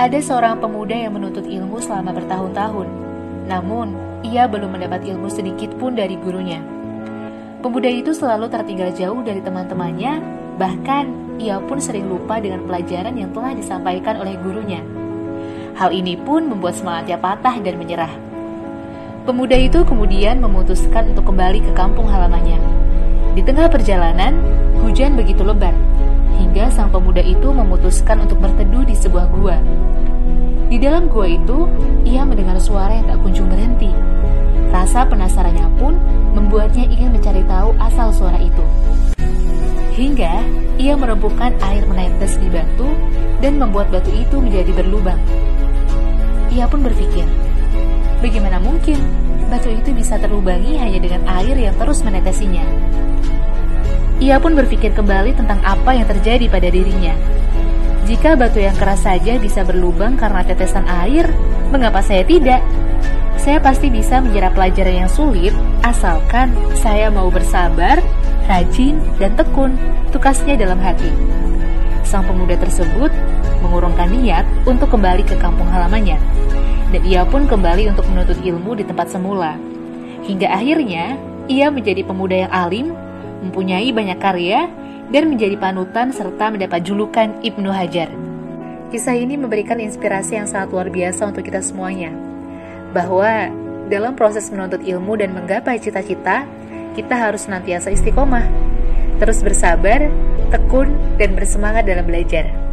Ada seorang pemuda yang menuntut ilmu selama bertahun-tahun, namun ia belum mendapat ilmu sedikit pun dari gurunya. Pemuda itu selalu tertinggal jauh dari teman-temannya, bahkan ia pun sering lupa dengan pelajaran yang telah disampaikan oleh gurunya. Hal ini pun membuat semangatnya patah dan menyerah. Pemuda itu kemudian memutuskan untuk kembali ke kampung halamannya. Di tengah perjalanan, hujan begitu lebat, hingga sang pemuda itu memutuskan untuk berteduh di sebuah gua. Di dalam gua itu, ia mendengar suara yang tak kunjung berhenti. Rasa penasarannya pun membuatnya ingin mencari tahu asal suara itu. Hingga ia merempukan air menetes di batu dan membuat batu itu menjadi berlubang. Ia pun berpikir, bagaimana mungkin batu itu bisa terlubangi hanya dengan air yang terus menetesinya? Ia pun berpikir kembali tentang apa yang terjadi pada dirinya. Jika batu yang keras saja bisa berlubang karena tetesan air, mengapa saya tidak? Saya pasti bisa menyerap pelajaran yang sulit, asalkan saya mau bersabar, rajin, dan tekun, tukasnya dalam hati. Sang pemuda tersebut mengurungkan niat untuk kembali ke kampung halamannya, dan ia pun kembali untuk menuntut ilmu di tempat semula. Hingga akhirnya, ia menjadi pemuda yang alim, mempunyai banyak karya, dan menjadi panutan serta mendapat julukan Ibnu Hajar. Kisah ini memberikan inspirasi yang sangat luar biasa untuk kita semuanya. Bahwa dalam proses menuntut ilmu dan menggapai cita-cita, kita harus senantiasa istiqomah, terus bersabar, tekun, dan bersemangat dalam belajar.